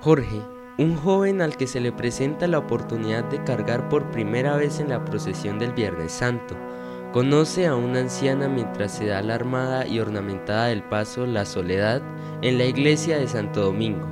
Jorge, un joven al que se le presenta la oportunidad de cargar por primera vez en la procesión del Viernes Santo, conoce a una anciana mientras se da la armada y ornamentada del paso La Soledad en la iglesia de Santo Domingo.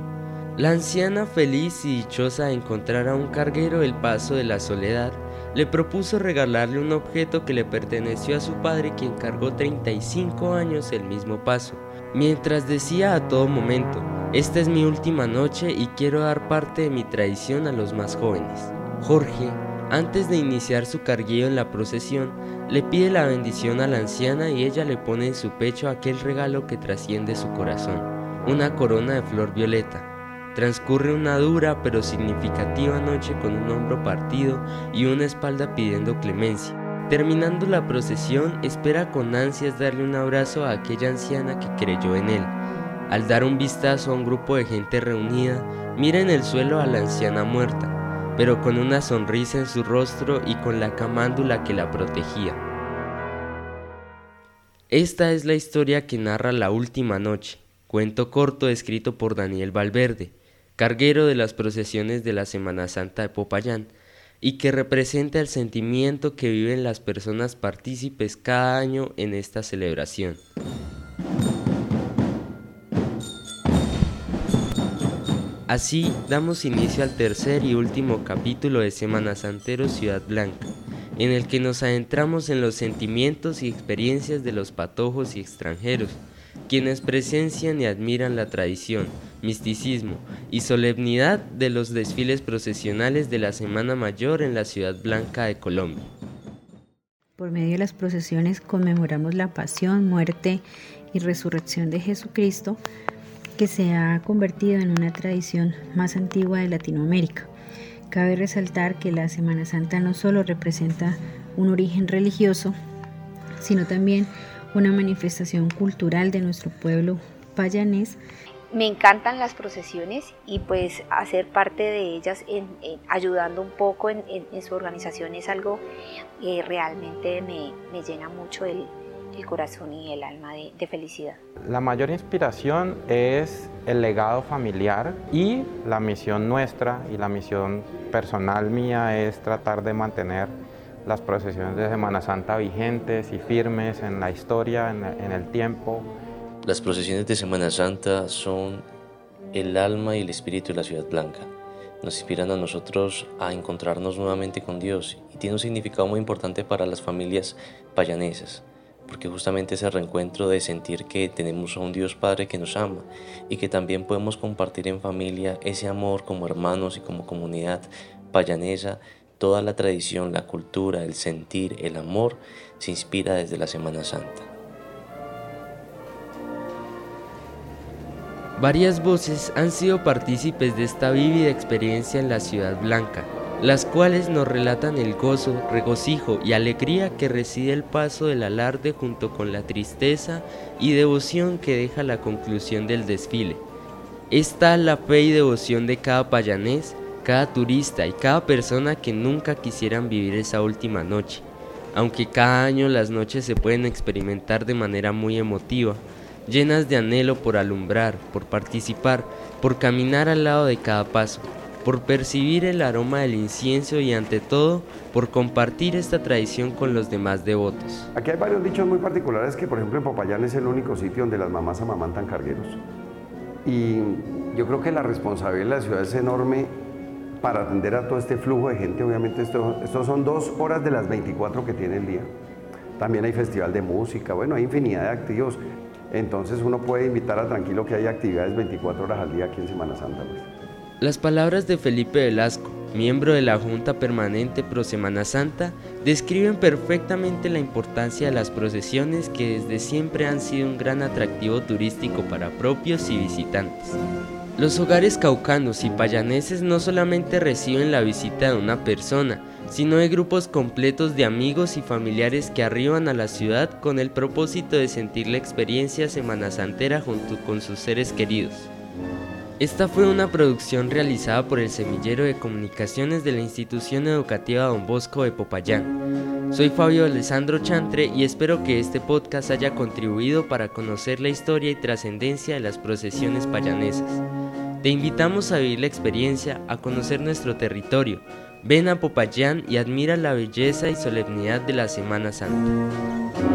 La anciana feliz y dichosa de encontrar a un carguero del paso de la Soledad, le propuso regalarle un objeto que le perteneció a su padre quien cargó 35 años el mismo paso, mientras decía a todo momento, esta es mi última noche y quiero dar parte de mi tradición a los más jóvenes. Jorge, antes de iniciar su carguillo en la procesión, le pide la bendición a la anciana y ella le pone en su pecho aquel regalo que trasciende su corazón, una corona de flor violeta. Transcurre una dura pero significativa noche con un hombro partido y una espalda pidiendo clemencia. Terminando la procesión, espera con ansias darle un abrazo a aquella anciana que creyó en él. Al dar un vistazo a un grupo de gente reunida, mira en el suelo a la anciana muerta, pero con una sonrisa en su rostro y con la camándula que la protegía. Esta es la historia que narra La Última Noche, cuento corto escrito por Daniel Valverde, carguero de las procesiones de la Semana Santa de Popayán, y que representa el sentimiento que viven las personas partícipes cada año en esta celebración. Así damos inicio al tercer y último capítulo de Semana Santero Ciudad Blanca, en el que nos adentramos en los sentimientos y experiencias de los patojos y extranjeros, quienes presencian y admiran la tradición, misticismo y solemnidad de los desfiles procesionales de la Semana Mayor en la Ciudad Blanca de Colombia. Por medio de las procesiones conmemoramos la pasión, muerte y resurrección de Jesucristo, que se ha convertido en una tradición más antigua de Latinoamérica. Cabe resaltar que la Semana Santa no solo representa un origen religioso, sino también una manifestación cultural de nuestro pueblo payanés. Me encantan las procesiones y pues hacer parte de ellas en, ayudando un poco en, su organización es algo que realmente me, llena mucho el, corazón y el alma de, de, felicidad. La mayor inspiración es el legado familiar y la misión nuestra y la misión personal mía es tratar de mantener las procesiones de Semana Santa vigentes y firmes en la historia, en, el tiempo. Las procesiones de Semana Santa son el alma y el espíritu de la Ciudad Blanca. Nos inspiran a nosotros a encontrarnos nuevamente con Dios y tiene un significado muy importante para las familias payanesas, porque justamente ese reencuentro de sentir que tenemos a un Dios Padre que nos ama y que también podemos compartir en familia ese amor como hermanos y como comunidad payanesa Toda la tradición, la cultura, el sentir, el amor se inspira desde la Semana Santa. Varias voces han sido partícipes de esta vívida experiencia en la Ciudad Blanca, las cuales nos relatan el gozo, regocijo y alegría que reside el paso del alarde junto con la tristeza y devoción que deja la conclusión del desfile. Está la fe y devoción de cada payanés cada turista y cada persona que nunca quisieran vivir esa última noche, aunque cada año las noches se pueden experimentar de manera muy emotiva, llenas de anhelo por alumbrar, por participar, por caminar al lado de cada paso, por percibir el aroma del incienso y ante todo por compartir esta tradición con los demás devotos. Aquí hay varios dichos muy particulares que por ejemplo en Popayán es el único sitio donde las mamás amamantan cargueros. Y yo creo que la responsabilidad de la ciudad es enorme para atender a todo este flujo de gente. Obviamente esto, estos son dos horas de las 24 que tiene el día. También hay festival de música, bueno, hay infinidad de activos. Entonces uno puede invitar a tranquilo que hay actividades 24 horas al día aquí en Semana Santa. Pues. Las palabras de Felipe Velasco, miembro de la Junta Permanente Pro Semana Santa, describen perfectamente la importancia de las procesiones que desde siempre han sido un gran atractivo turístico para propios y visitantes. Los hogares caucanos y payaneses no solamente reciben la visita de una persona, sino de grupos completos de amigos y familiares que arriban a la ciudad con el propósito de sentir la experiencia semana santera junto con sus seres queridos. Esta fue una producción realizada por el Semillero de Comunicaciones de la Institución Educativa Don Bosco de Popayán. Soy Fabio Alessandro Chantre y espero que este podcast haya contribuido para conocer la historia y trascendencia de las procesiones payanesas. Te invitamos a vivir la experiencia, a conocer nuestro territorio. Ven a Popayán y admira la belleza y solemnidad de la Semana Santa.